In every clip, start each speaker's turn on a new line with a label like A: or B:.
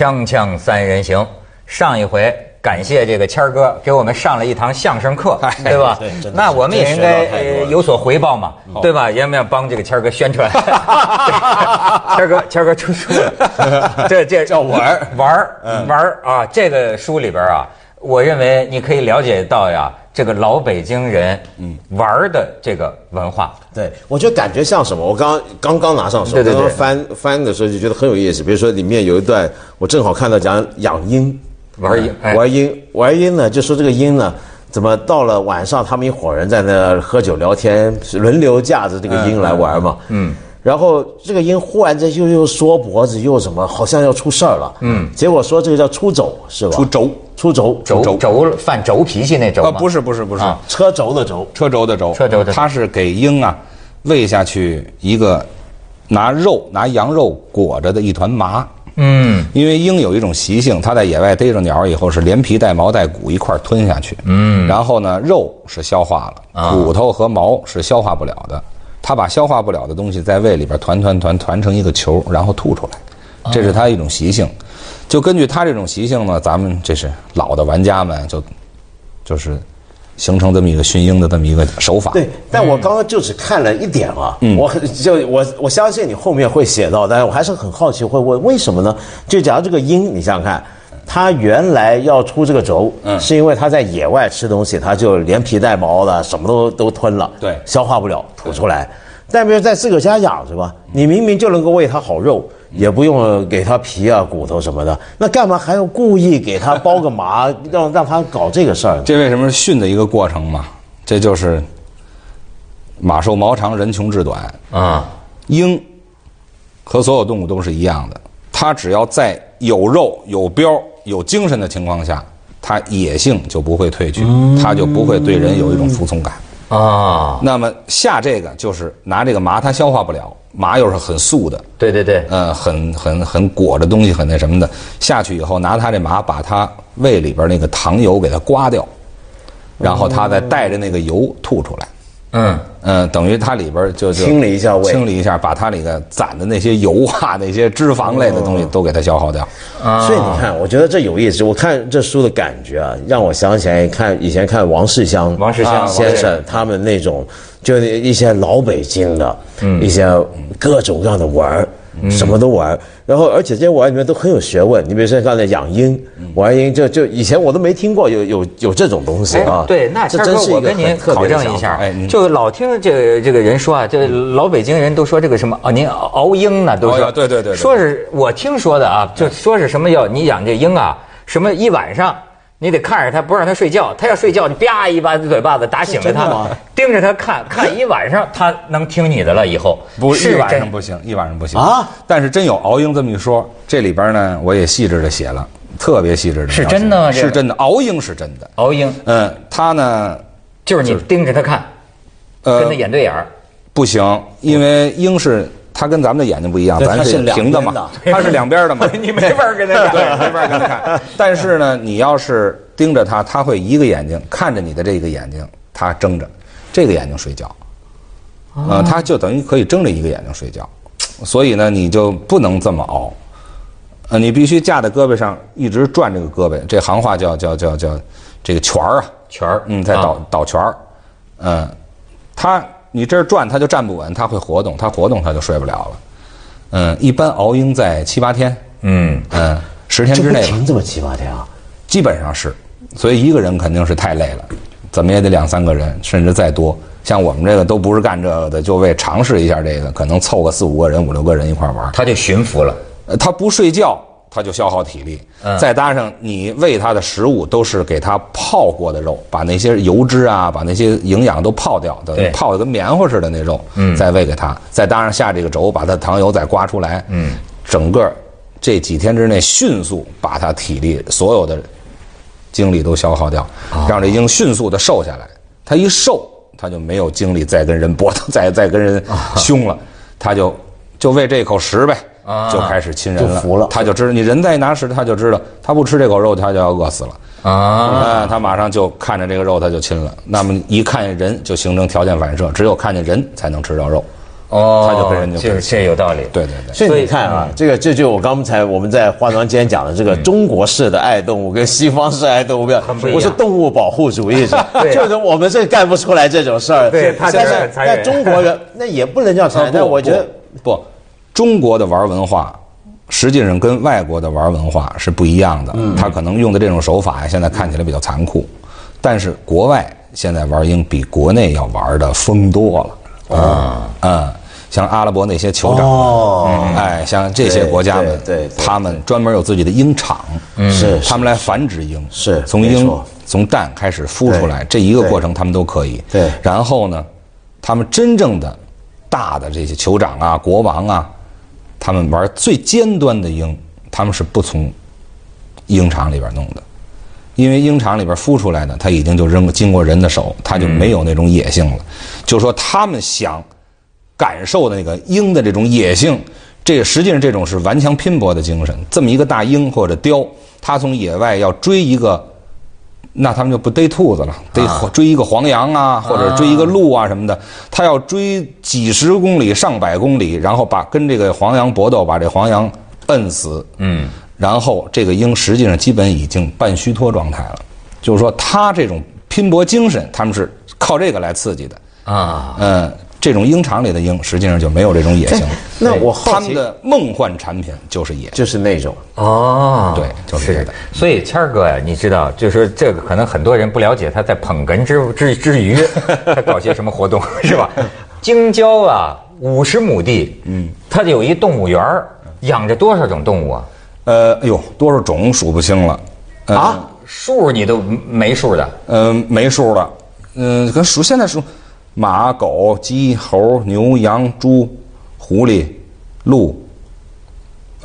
A: 锵锵三人行，上一回感谢这个谦儿哥给我们上了一堂相声课，对吧那我们也应该有所回报嘛，对吧？要不要帮这个谦儿哥宣传？谦儿哥，谦儿哥出书了，这这
B: 叫玩
A: 玩儿玩儿啊！这个书里边啊，我认为你可以了解到呀，这个老北京人嗯玩儿的这个文化。
B: 对，我觉得感觉像什么？我刚刚刚拿上手，
A: 对对对
B: 刚刚翻翻的时候就觉得很有意思。比如说里面有一段，我正好看到讲养鹰，
A: 玩鹰哎
B: 玩鹰，玩鹰呢，就说这个鹰呢，怎么到了晚上，他们一伙人在那喝酒聊天，轮流架着这个鹰来玩嘛，嗯。然后这个鹰忽然间又又缩脖子，又什么，好像要出事儿了。嗯，结果说这个叫出走是吧？
C: 出轴，
B: 出轴，
A: 轴。轴。犯轴脾气那轴
C: 啊，
A: 吗
C: 不是不是不是，
A: 啊。
B: 车轴的轴。
C: 车轴的轴，
A: 车轴的轴。
C: 它是给鹰啊喂下去一个拿肉拿羊肉裹着的一团麻。
A: 嗯。
C: 因为鹰有一种习性，它在野外逮着鸟以后是连皮带毛带骨一块儿吞下去，嗯，然后呢肉是消化了，
A: 啊。
C: 骨头和毛是消化不了的，它把消化不了的东西在胃里边团团团团成一个球，然后吐出来，这是它一种习性。就根据它这种习性呢，咱们这是老的玩家们就就是形成这么一个驯鹰的这么一个手法。
B: 对，但我刚刚就只看了一点啊，我很就我我相信你后面会写到，但是我还是很好奇，会问为什么呢？就假如这个鹰，你想想看，它原来要出这个轴，是因为它在野外吃东西，它就连皮带毛的什么都都吞了，
C: 对
B: 消化不了吐出来。但比如在自个儿家养是吧？你明明就能够喂它好肉，也不用给它皮啊骨头什么的，那干嘛还要故意给它包个麻，让让它搞这个事儿呢？
C: 这为什么是训的一个过程嘛？这就是马瘦毛长，人穷志短。
A: 啊
C: 鹰和所有动物都是一样的，它只要在有肉、有膘、有精神的情况下，它野性就不会褪去，它就不会对人有一种服从感。
A: 啊，
C: 那么下这个就是拿这个麻，它消化不了，麻又是很素的，
A: 对对对，
C: 呃，很很很裹着东西，很那什么的。下去以后，拿它这麻把它胃里边那个糖油给它刮掉，然后它再带着那个油吐出来。
A: 嗯
C: 嗯，等于它里边就就
B: 清理一下胃
C: 清理一下，把它里个攒的那些油啊、那些脂肪类的东西都给它消耗掉。
A: 啊，
B: 所以你看，我觉得这有意思。我看这书的感觉啊，让我想起来看以前看王世襄、
A: 王世襄
B: 啊先生他们那种，就一些老北京的，一些各种各样的玩儿。什么都玩，然后而且这些玩儿里面都很有学问。你比如说刚才养鹰，玩鹰就就以前我都没听过有有有这种东西啊。
A: 对，那谦哥，
B: 这真是一个
A: 我跟您考证一下，
C: 哎
A: 就老听这个这个人说啊，这老北京人都说这个什么啊，您熬鹰呢，都
C: 是对对对对
A: 说是我听说的啊，就说是什么要你养这鹰啊，什么一晚上。你得看着他，不让他睡觉。他要睡觉，你啪一巴嘴巴子打醒了它
B: 是真的吗，
A: 盯着他看看一晚上，他能听你的了。以后
C: 不，
A: 是
C: 一晚上不行，一晚上不行
B: 啊。
C: 但是真有敖英这么一说，这里边呢，我也细致的写了，特别细致的。
A: 是真的吗
C: 是真的，敖英是真的。
A: 敖英，
C: 嗯，他呢，
A: 就是你盯着他看，
C: 呃
A: 跟他眼对眼儿。
C: 不行，因为英是它跟咱们的眼睛不一样，咱
B: 是
C: 平的嘛，它是两边的嘛，
A: 你没法跟它 看。
C: 对，没法跟它看。但是呢，你要是盯着它，它会一个眼睛看着你的这个眼睛，它睁着，这个眼睛睡觉，嗯，它就等于可以睁着一个眼睛睡觉，所以呢，你就不能这么熬，呃，你必须架在胳膊上一直转这个胳膊，这行话叫叫叫叫这个拳儿啊，
A: 拳儿。
C: 嗯，在倒
A: 啊。
C: 倒拳儿，嗯，它你这儿转它就站不稳，它会活动，它活动它就睡不了了，嗯，一般熬鹰在七八天，
A: 嗯，
C: 嗯，十天之内吧，
B: 停这么七八天啊？
C: 基本上是，所以一个人肯定是太累了，怎么也得两三个人，甚至再多。像我们这个都不是干这个的，就为尝试一下这个，可能凑个四五个人、五六个人一块儿玩儿。
A: 它就驯服了。
C: 呃，他不睡觉，他就消耗体力，
A: 嗯。
C: 再搭上你喂它的食物都是给它泡过的肉，把那些油脂啊，把那些营养都泡掉，等于
A: 对。
C: 泡的跟棉花似的那肉，
A: 嗯。
C: 再喂给它，再搭上下这个轴，把它糖油再刮出来，
A: 嗯，
C: 整个这几天之内迅速把它体力所有的精力都消耗掉，
A: 哦。
C: 让这鹰迅速的瘦下来。它一瘦，它就没有精力再跟人搏斗，再再跟人凶了，它就就为这口食呗
A: 啊，
C: 就开始亲人了，
B: 就服了
C: 他就知道你人再一拿食，他就知道他不吃这口肉，他就要饿死了。
A: 啊，
C: 啊，他马上就看着这个肉，他就亲了。那么一看见人，就形成条件反射，只有看见人才能吃到肉。
A: 哦，
C: 他就跟人就
A: 这这有道理。
C: 对对对。
B: 所以你看啊，这个这就我刚才我们在化妆间讲的这个中国式的爱动物跟西方式爱动物不是动物保护主义者，就是我们这干不出来这种事儿。
A: 对他
B: 但是但中国人那也不能叫残忍，但我觉得，
C: 不中国的玩文化实际上跟外国的玩文化是不一样的。
B: 嗯
C: 他可能用的这种手法呀，现在看起来比较残酷，但是国外现在玩鹰比国内要玩的疯多了。啊，嗯，像阿拉伯那些酋长哎，像这些国家们，他们专门有自己的鹰场，
B: 是
C: 他们来繁殖鹰，
B: 是
C: 从鹰从蛋开始孵出来，这一个过程他们都可以。
B: 对
C: 然后呢，他们真正的大的这些酋长啊、国王啊，他们玩最尖端的鹰，他们是不从鹰场里边弄的，因为鹰场里边孵出来的，它已经就扔经过人的手，它就没有那种野性了。就说他们想感受的那个鹰的这种野性，这实际上这种是顽强拼搏的精神。这么一个大鹰或者雕，它从野外要追一个。那他们就不逮兔子了，得追一个黄羊啊，或者追一个鹿啊什么的。他要追几十公里、上百公里，然后把跟这个黄羊搏斗，把这黄羊摁死。嗯，然后这个鹰实际上基本已经半虚脱状态了，就是说他这种拼搏精神，他们是靠这个来刺激的。
A: 啊，
C: 嗯，这种鹰场里的鹰实际上就没有这种野性了。
B: 那我好奇
C: 他们的梦幻产品就是野。
B: 就是那种
A: 哦，
C: 对就是这个
A: 所以谦儿哥呀，你知道，就是说这个可能很多人不了解，他在捧哏之之之余，他搞些什么活动是吧？京郊啊，五十亩地，嗯，他有一动物园儿养着多少种动物啊？
C: 呃，哎呦，多少种数不清了。呃
A: 啊，数你都没数的。
C: 嗯，没数了。嗯，跟数现在数，马、狗、鸡、猴、牛、羊、猪、狐狸、鹿，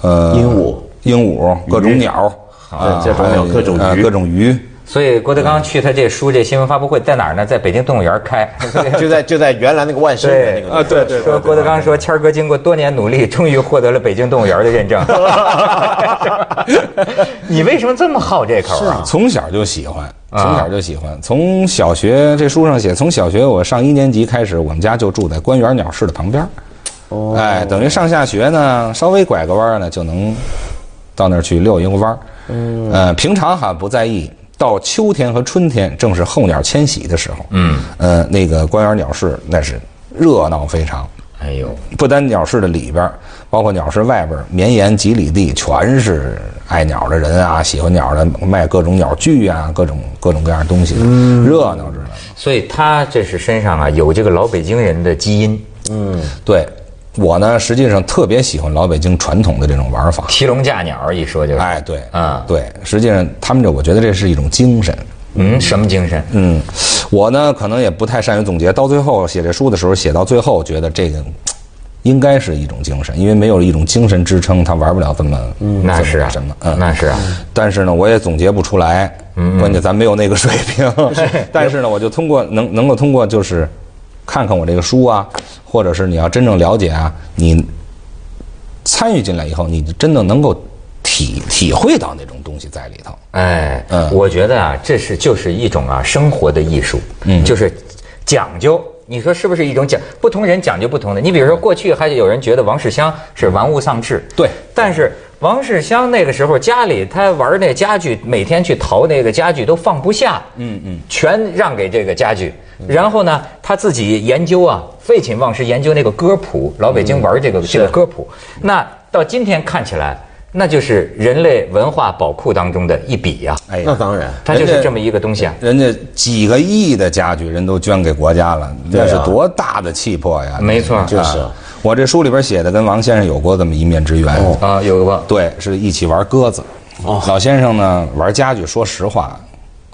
C: 呃，
B: 鹦鹉、
C: 鹦鹉，各种鸟，啊
B: 这种鸟
C: 还有
B: 各种鱼
C: 呃各种鱼。
A: 所以郭德纲去他这书这新闻发布会在哪儿呢？在北京动物园开。
B: 就在就在原来那个万盛的那个
C: 啊对对
A: 说郭德纲说，谦儿哥经过多年努力，终于获得了北京动物园的认证。你为什么这么好这口啊？
C: 从小就喜欢，从小就喜欢。从小学这书上写，从小学我上一年级开始，我们家就住在官园鸟市的旁边儿。哦，哎，等于上下学呢，稍微拐个弯呢，就能到那儿去遛一个弯儿。嗯，呃，平常哈不在意，到秋天和春天，正是候鸟迁徙的时候。嗯，呃，那个官园鸟市那是热闹非常。
A: 哎呦，
C: 不单鸟市的里边儿，包括鸟市外边儿，绵延几里地，全是爱鸟的人啊，喜欢鸟的，卖各种鸟具啊，各种各种各样的东西，热闹着呢。
A: 所以他这是身上啊有这个老北京人的基因，嗯
C: 对我呢，实际上特别喜欢老北京传统的这种玩法。
A: 提笼架鸟一说就是。
C: 哎，对，
A: 啊
C: 对，实际上他们这，我觉得这是一种精神。
A: 嗯，什么精神？
C: 嗯，我呢可能也不太善于总结，到最后写这书的时候，写到最后觉得这个应该是一种精神，因为没有一种精神支撑，他玩不了这么
A: 那是啊，
C: 什么，嗯，
A: 那是啊。
C: 但是呢，我也总结不出来，关键咱没有那个水平。但是呢，我就通过能能够通过就是看看我这个书啊，或者是你要真正了解啊，你参与进来以后，你真的能够体体会到那种东西在里头。
A: 哎，
C: 嗯
A: 我觉得啊，这是就是一种啊生活的艺术，嗯，就是讲究。你说是不是一种讲？不同人讲究不同的。你比如说，过去还有人觉得王世襄是玩物丧志，
C: 对
A: 但是王世襄那个时候家里他玩那家具，每天去淘那个家具都放不下，嗯嗯，全让给这个家具。然后呢，他自己研究啊，废寝忘食研究那个歌谱，老北京玩这个这个歌谱。那到今天看起来，那就是人类文化宝库当中的一笔呀、
C: 哎呀，
B: 那当然，
A: 它就是这么一个东西啊。
C: 人家几个亿的家具人都捐给国家了，那是多大的气魄呀！
A: 没错
B: 就是。
C: 啊我这书里边写的跟王先生有过这么一面之缘。
A: 啊，有过
C: 对，是一起玩鸽子。老先生呢玩家具，说实话，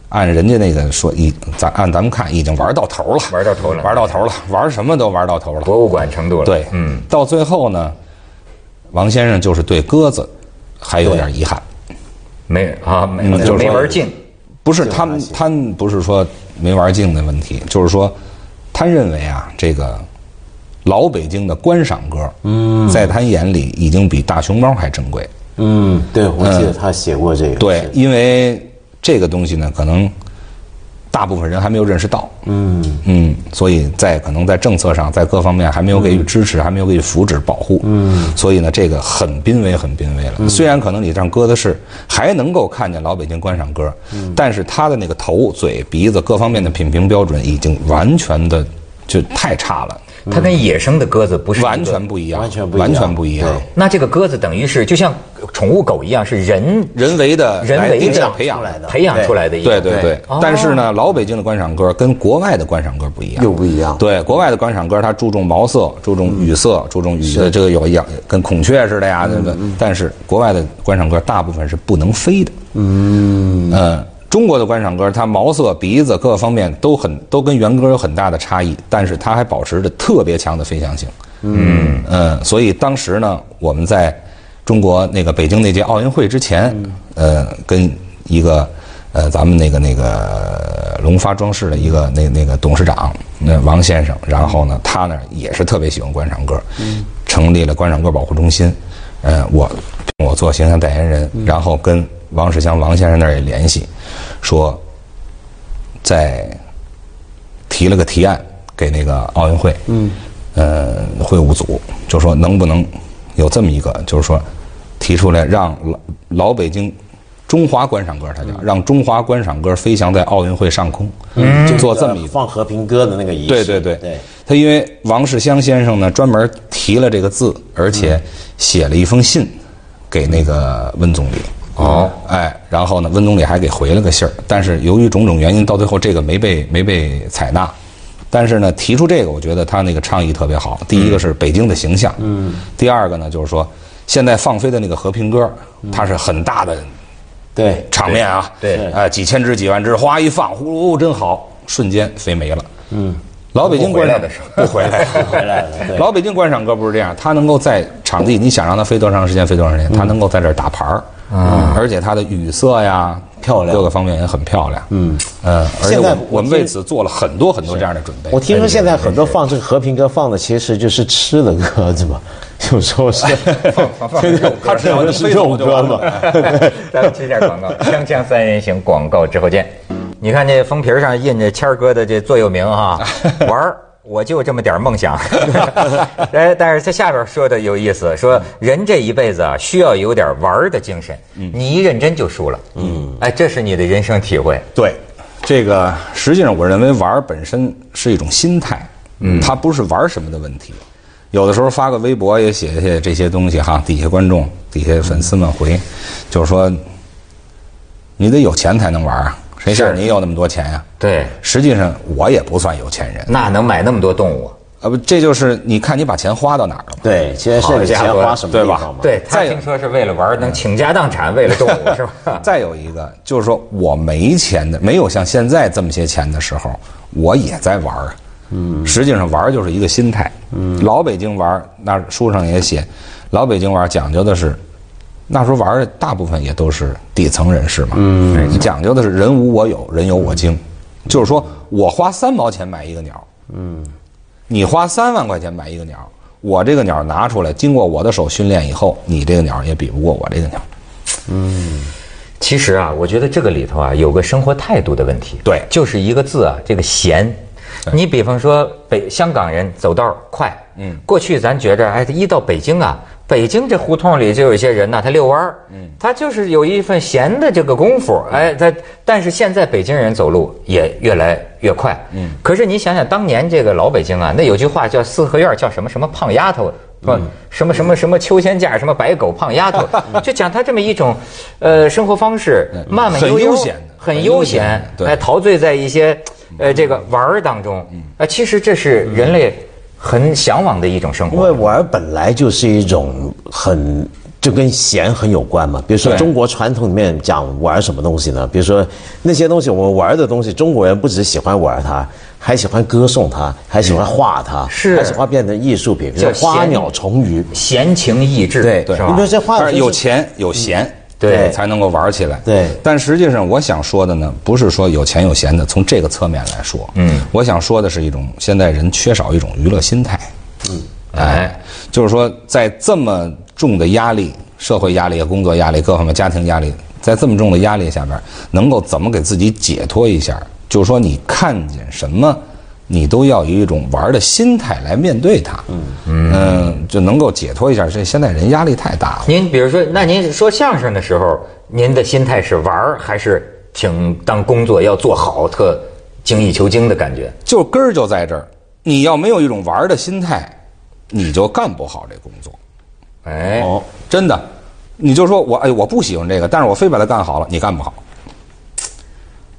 C: 按人家那个说，已咱按咱们看已经玩到头了，
A: 玩到头了。
C: 玩到头了，玩什么都玩到头了。
A: 博物馆程度了。
C: 对，
A: 嗯，
C: 到最后呢，王先生就是对鸽子还有点遗憾。
A: 没啊，没
C: 嗯就是
A: 没玩尽。
C: 不是他们，他们不是说没玩尽的问题，就是说，他认为啊，这个老北京的观赏歌，嗯，在他眼里已经比大熊猫还珍贵。
B: 嗯，对，我记得他写过这个，
C: 对，因为这个东西呢，可能大部分人还没有认识到。嗯嗯，所以在可能在政策上，在各方面还没有给予支持，还没有给予扶持保护。嗯，所以呢，这个很濒危，很濒危了。虽然可能你这样搁的是还能够看见老北京观赏歌，但是他的那个头、嘴、鼻子各方面的品评标准已经完全的就太差了。
A: 它跟野生的鸽子不是
C: 完全不一样，
B: 完全不一样。
C: 完全不一样。
A: 那这个鸽子等于是就像宠物狗一样，是人
C: 人为的
A: 人为的
C: 培养
B: 出来的。
A: 培养出来的一种。
C: 对对对。
A: 哦，
C: 但是呢，老北京的观赏鸽跟国外的观赏鸽不一样，
B: 又不一样。
C: 对，国外的观赏鸽它注重毛色，注重羽色，注重羽的这个有一样跟孔雀似的呀，那个？但是国外的观赏鸽大部分是不能飞的。嗯中国的观赏鸽它毛色、鼻子各个方面都很都跟原鸽有很大的差异，但是它还保持着特别强的飞翔性。嗯嗯，所以当时呢，我们在中国那个北京那届奥运会之前，呃，跟一个呃咱们那个那个龙发装饰的一个那那个董事长，那王先生，然后呢，他呢也是特别喜欢观赏鸽，成立了观赏鸽保护中心。呃，我我做形象代言人，然后跟王世襄王先生那儿也联系，说在提了个提案给那个奥运会，嗯，呃，会务组就说能不能有这么一个，就是说提出来让老老北京中华观赏歌，他叫让中华观赏歌飞翔在奥运会上空，嗯，就做这么一。
B: 放和平鸽的那个仪式。
C: 对对对
B: 对，
C: 他因为王世襄先生呢专门提了这个字，而且写了一封信给那个温总理。
A: 哦，
C: 哎，然后呢，温总理还给回了个信儿，但是由于种种原因，到最后这个没被没被采纳。但是呢，提出这个，我觉得他那个倡议特别好。第一个是北京的形象，嗯，第二个呢，就是说现在放飞的那个和平鸽，它是很大的
B: 对。
C: 场面啊，
A: 对。
C: 哎，几千只、几万只，哗一放，呼噜，真好，瞬间飞没了。嗯，老北京观赏
A: 不回来的时
C: 不回来，
B: 回来了。
C: 老北京观赏歌不是这样，它能够在场地，你想让它飞多长时间飞多长时间，它能够在这儿打牌儿，嗯，而且它的语色呀、
B: 漂亮
C: 各个方面也很漂亮，嗯嗯，
B: 现在
C: 我们为此做了很多很多这样的准备。
B: 我听说现在很多放这个和平鸽放的其实就是吃的鸽子嘛，有时候是
A: 放放
B: 只要是肉鸽嘛。
A: 咱们接下广告，锵锵三人行广告之后见。你看这封皮上印着谦儿哥的这座右铭哈，玩儿。我就这么点儿梦想，哎，但是他下边说的有意思，说人这一辈子啊，需要有点玩儿的精神，你一认真就输了，嗯，哎，这是你的人生体会，
C: 对，这个实际上我认为玩儿本身是一种心态，嗯，它不是玩儿什么的问题。有的时候发个微博也写写这些东西哈，底下观众、底下粉丝们回，就是说，你得有钱才能玩儿啊，谁像你有那么多钱呀、
A: 对，
C: 实际上我也不算有钱人，
A: 那能买那么多动物？
C: 啊不，这就是你看你把钱花到哪儿了嘛。
B: 对，其实是钱花什么地方嘛？
A: 对他
C: 再有
A: 听说是为了玩，能倾家荡产，为了动物是吧？
C: 再有一个就是说我没钱的，没有像现在这么些钱的时候，我也在玩儿。嗯，实际上玩就是一个心态。嗯，老北京玩，那书上也写，老北京玩讲究的是，那时候玩儿的大部分也都是底层人士嘛。嗯，讲究的是人无我有，人有我精，就是说我花三毛钱买一个鸟，嗯，你花三万块钱买一个鸟，我这个鸟拿出来，经过我的手训练以后，你这个鸟也比不过我这个鸟。
A: 嗯其实啊，我觉得这个里头啊有个生活态度的问题。
C: 对
A: 就是一个字啊，这个闲。你比方说北香港人走道快，嗯，过去咱觉着哎，一到北京啊，北京这胡同里就有一些人呐，他遛弯儿，嗯，他就是有一份闲的这个功夫，哎，他但是现在北京人走路也越来越快，嗯，可是你想想当年这个老北京啊，那有句话叫四合院叫什么什么胖丫头。不，什么什么什么秋千架，什么白狗胖丫头，就讲他这么一种，呃，生活方式，慢慢
C: 很
A: 悠
C: 闲
A: 很
C: 很悠
A: 悠闲哎，陶醉在一些，呃，这个玩儿当中，啊，其实这是人类很向往的一种生活
B: 因为。玩本来就是一种很就跟闲很有关嘛。比如说中国传统里面讲玩什么东西呢？比如说那些东西我们玩的东西，中国人不只喜欢玩它，还喜欢歌颂它，还喜欢画它，
A: 是
B: 还喜欢变成艺术品，比如
A: 叫
B: 花鸟虫鱼。
A: 闲情逸致，
B: 对
A: 是吧
B: 你比如？说花鸟
C: 但是
B: 虫鱼
C: 有钱有闲，
A: 对
C: 才能够玩起来。
B: 对
C: 但实际上我想说的呢，不是说有钱有闲的，从这个侧面来说，嗯，我想说的是一种现在人缺少一种娱乐心态。嗯，哎，就是说在这么重的压力、社会压力、工作压力、各方面家庭压力，在这么重的压力下边，能够怎么给自己解脱一下？就是说你看见什么，你都要有一种玩的心态来面对它，嗯嗯，就能够解脱一下。这现在人压力太大了。
A: 您比如说，那您说相声的时候，您的心态是玩儿，还是挺当工作要做好，特精益求精的感觉？
C: 就根儿就在这儿，你要没有一种玩的心态，你就干不好这工作。
A: 哎，
B: 哦，
C: 真的，你就说我哎，我不喜欢这个，但是我非把它干好了，你干不好。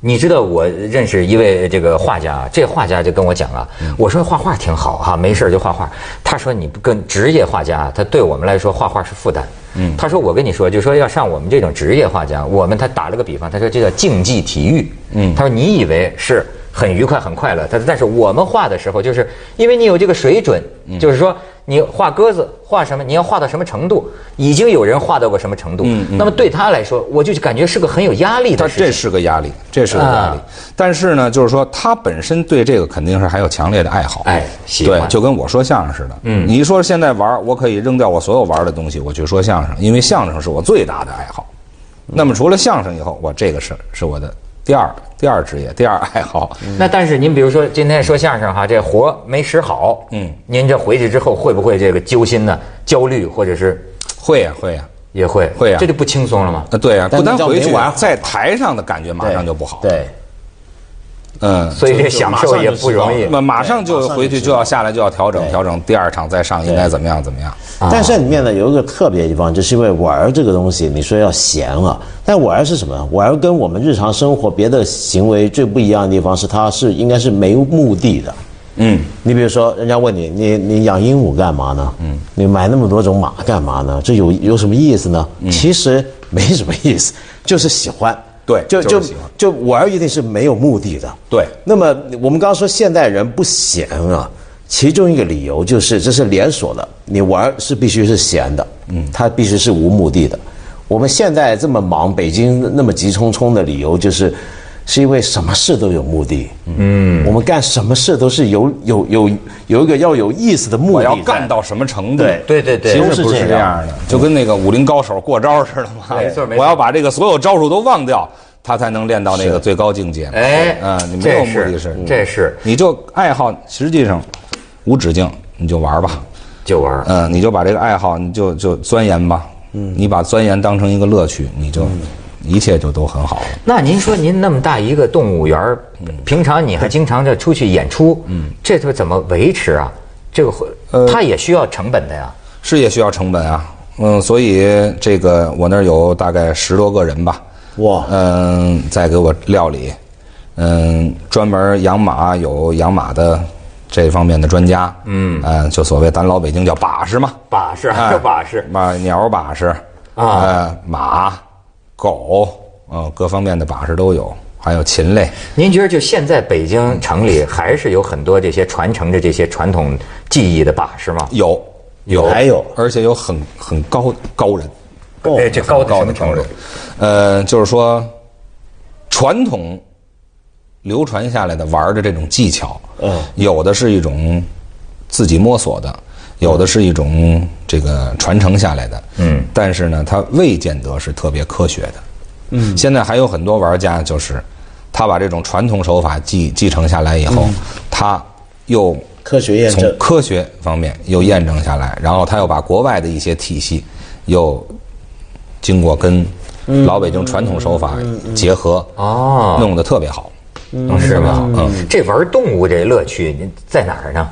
A: 你知道我认识一位这个画家，这画家就跟我讲啊，我说画画挺好哈，没事儿就画画。他说你不跟职业画家，他对我们来说画画是负担。嗯，他说我跟你说，就说要像我们这种职业画家，我们他打了个比方，他说这叫竞技体育。嗯，他说你以为是很愉快很快乐，他但是我们画的时候，就是因为你有这个水准，就是说你画鸽子画什么，你要画到什么程度，已经有人画到过什么程度。嗯那么对他来说，我就感觉是个很有压力的事情。
C: 他这是个压力，这是个压力。
A: 啊
C: 但是呢，就是说他本身对这个肯定是还有强烈的爱好。
A: 哎喜欢
C: 对，就跟我说相声似的。嗯，你说现在玩，我可以扔掉我所有玩的东西，我去说相声，因为相声是我最大的爱好。那么除了相声以后，我这个是是我的第二第二职业，第二爱好。
A: 那但是您比如说今天说相声哈，这活没使好，嗯，您这回去之后会不会这个揪心呢、焦虑，或者是？
C: 会呀、会呀、
A: 也会。
C: 会呀。
A: 这就不轻松了吗？
C: 啊，对呀、
B: 但那叫
C: 不但回去在台上的感觉马上就不好。，
B: 对，
C: 嗯，
A: 所以这享受也不容易。
C: 那马上就
B: 马上就
C: 回去就要下来就要调整调整，第二场再上应该怎么样怎么样。
B: 但是里面呢有一个特别的地方，就是因为玩儿这个东西，你说要闲啊，但玩儿是什么？玩儿跟我们日常生活别的行为最不一样的地方是，它是应该是没目的的。
C: 嗯，
B: 你比如说，人家问你，你你养鹦鹉干嘛呢？嗯，你买那么多种马干嘛呢？这有有什么意思呢？其实没什么意思，就是喜欢。
C: 对
B: 就就
C: 就
B: 玩儿一定是没有目的的。
C: 对
B: 那么我们刚刚说现代人不闲啊，其中一个理由就是这是连锁的，你玩儿是必须是闲的，嗯，它必须是无目的的。我们现在这么忙，北京那么急匆匆的理由就是，是因为什么事都有目的，嗯，我们干什么事都是有有有有一个要有意思的目的
C: 我
B: 的，
C: 要干。到什么程度？
B: 对
A: 对对对
C: 其实不是
B: 这样
C: 的，就跟那个武林高手过招似的嘛。
A: 没错没错
C: 我要把这个所有招数都忘掉，他才能练到那个最高境界嘛。
A: 哎，
C: 嗯，你没有
A: 这
C: 目的是，
A: 这是
C: 你就爱好，实际上无止境，你就玩吧。
A: 就玩儿。
C: 嗯，你就把这个爱好，你就就钻研吧。嗯，你把钻研当成一个乐趣，你就一切就都很好了。
A: 那您说您那么大一个动物园儿平常你还经常这出去演出，嗯，这都怎么维持啊？这个会，它也需要成本的呀。
C: 是也需要成本啊，嗯，所以这个我那儿有大概十多个人吧，
B: 哇。
C: 嗯，在给我料理，嗯，专门养马有养马的这方面的专家，嗯，嗯，就所谓咱老北京叫把式嘛，
A: 把式
C: 哎
A: 还有 把式，
C: 马鸟把式。
A: 啊。
C: 呃，马、狗，嗯、各方面的把式都有，还有禽类，
A: 您觉得就现在北京城里还是有很多这些传承着这些传统技艺的把式吗？
C: 有有
B: 还有
C: 而且有很很高高人。
B: 哦
A: 哎，这高
C: 高的程度？？呃，就是说，传统流传下来的玩的这种技巧，
B: 嗯
C: 有的是一种自己摸索的，有的是一种这个传承下来的，
A: 嗯，
C: 但是呢，它未见得是特别科学的，嗯，现在还有很多玩家就是，他把这种传统手法继继承下来以后，他又
B: 科学验证
C: 从科学方面又验证下来，然后他又把国外的一些体系又经过跟老北京传统手法结合，
A: 哦
C: 弄得特别好，弄得
A: 是吧
C: 特别好。？嗯，
A: 这玩动物这乐趣您在哪儿呢？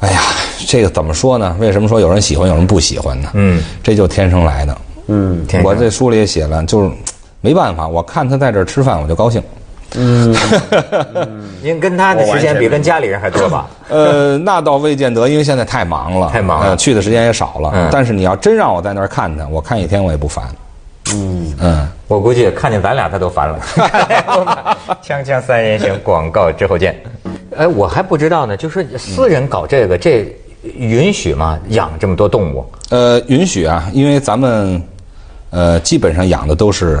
C: 哎呀，这个怎么说呢？为什么说有人喜欢，有人不喜欢呢？
A: 嗯，
C: 这就天生来的。
B: 嗯，
C: 我这书里也写了，就是没办法，我看他在这儿吃饭，我就高兴。
A: 嗯 您跟他的时间比跟家里人还多吧？
C: 呃，那倒未见得，因为现在太忙了，
A: 太忙了
C: 呃去的时间也少了。
A: 嗯
C: 但是你要真让我在那儿看他，我看一天我也不烦。嗯嗯，
A: 我估计看见咱俩他都烦了。锵锵三人行，广告之后见。哎，我还不知道呢，就是私人搞这个，这允许吗？养这么多动物？
C: 呃，允许啊，因为咱们呃基本上养的都是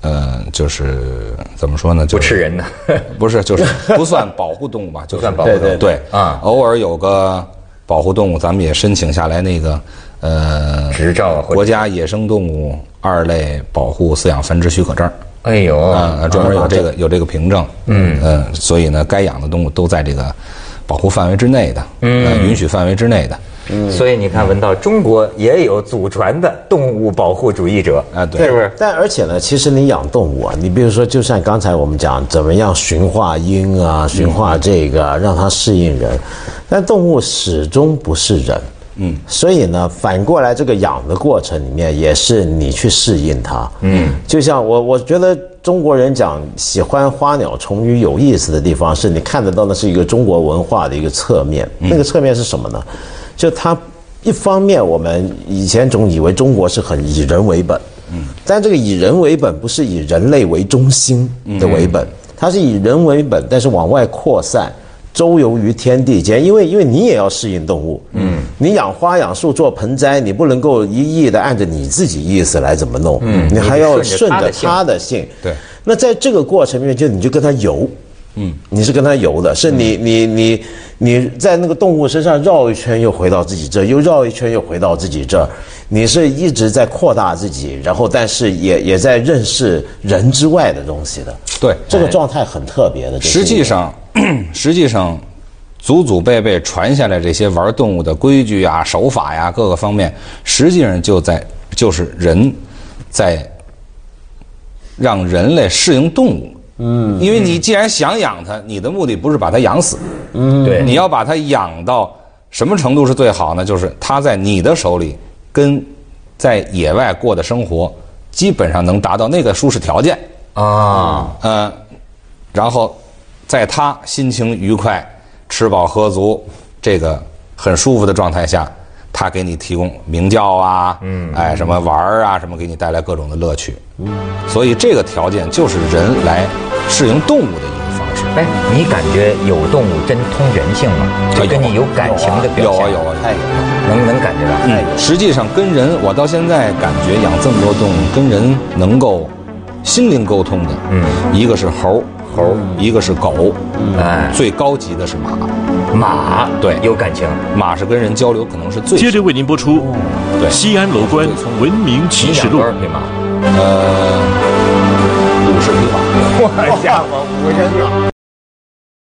C: 呃，就是怎么说呢，就是
A: 不吃人的。
C: 不是，就是不算保护动物吧，就
A: 不算保护动物
C: 对对
A: 啊
C: 偶尔有个保护动物，咱们也申请下来那个呃
A: 执照
C: 国家野生动物二类保护饲养繁殖许可证。
A: 哎呦，
C: 啊，专门有这个有这个凭证，嗯嗯，所以呢，该养的动物都在这个保护范围之内的，嗯，允许范围之内的。
A: 嗯所以你看，文道，中国也有祖传的动物保护主义者
C: 啊，对
A: 是不是？
B: 但而且呢，其实你养动物啊，你比如说，就像刚才我们讲，怎么样驯化鹰啊，驯化这个啊，让它适应人，但动物始终不是人。嗯，所以呢，反过来这个养的过程里面，也是你去适应它。嗯，就像我，我觉得中国人讲喜欢花鸟虫鱼有意思的地方，是你看得到的是一个中国文化的一个侧面。那个侧面是什么呢？就它一方面，我们以前总以为中国是很以人为本，嗯，但这个以人为本不是以人类为中心的为本，它是以人为本，但是往外扩散。周游于天地间，因为因为你也要适应动物，嗯，你养花养树做盆栽，你不能够一意的按着你自己意思来怎么弄，嗯，你还要顺着他的性，
C: 对。
B: 那在这个过程里面，就你就跟他游，嗯，你是跟他游的，是你你你你在那个动物身上绕一圈，又回到自己这，又绕一圈，又回到自己这儿，你是一直在扩大自己，然后但是也也在认识人之外的东西的，
C: 对，
B: 这个状态很特别的。
C: 实际上。实际上，祖祖辈辈传下来这些玩动物的规矩啊、手法呀，各个方面，实际上就在就是人，在让人类适应动物。嗯，因为你既然想养它，你的目的不是把它养死。
A: 嗯，对，
C: 你要把它养到什么程度是最好呢？就是它在你的手里，跟在野外过的生活，基本上能达到那个舒适条件。啊，嗯，然后。在他心情愉快、吃饱喝足、这个很舒服的状态下，他给你提供鸣叫啊，嗯，哎，什么玩儿啊，什么给你带来各种的乐趣，嗯，所以这个条件就是人来适应动物的一个方式。
A: 哎，你感觉有动物真通人性吗？就跟你有感情的表
C: 现？有啊有啊，
B: 太有了，
A: 能能感觉到。
C: 嗯，实际上跟人，我到现在感觉养这么多动物，跟人能够心灵沟通的，嗯，一个是猴。猴，一个是狗，哎，最高级的是马，
A: 马
C: 对。
A: 有感情，
C: 马是跟人交流可能是最。
D: 接着为您播出，对。西安楼观文明启示录。
A: 匹马，
C: 呃，五十匹马，
A: 我家伙五十匹马。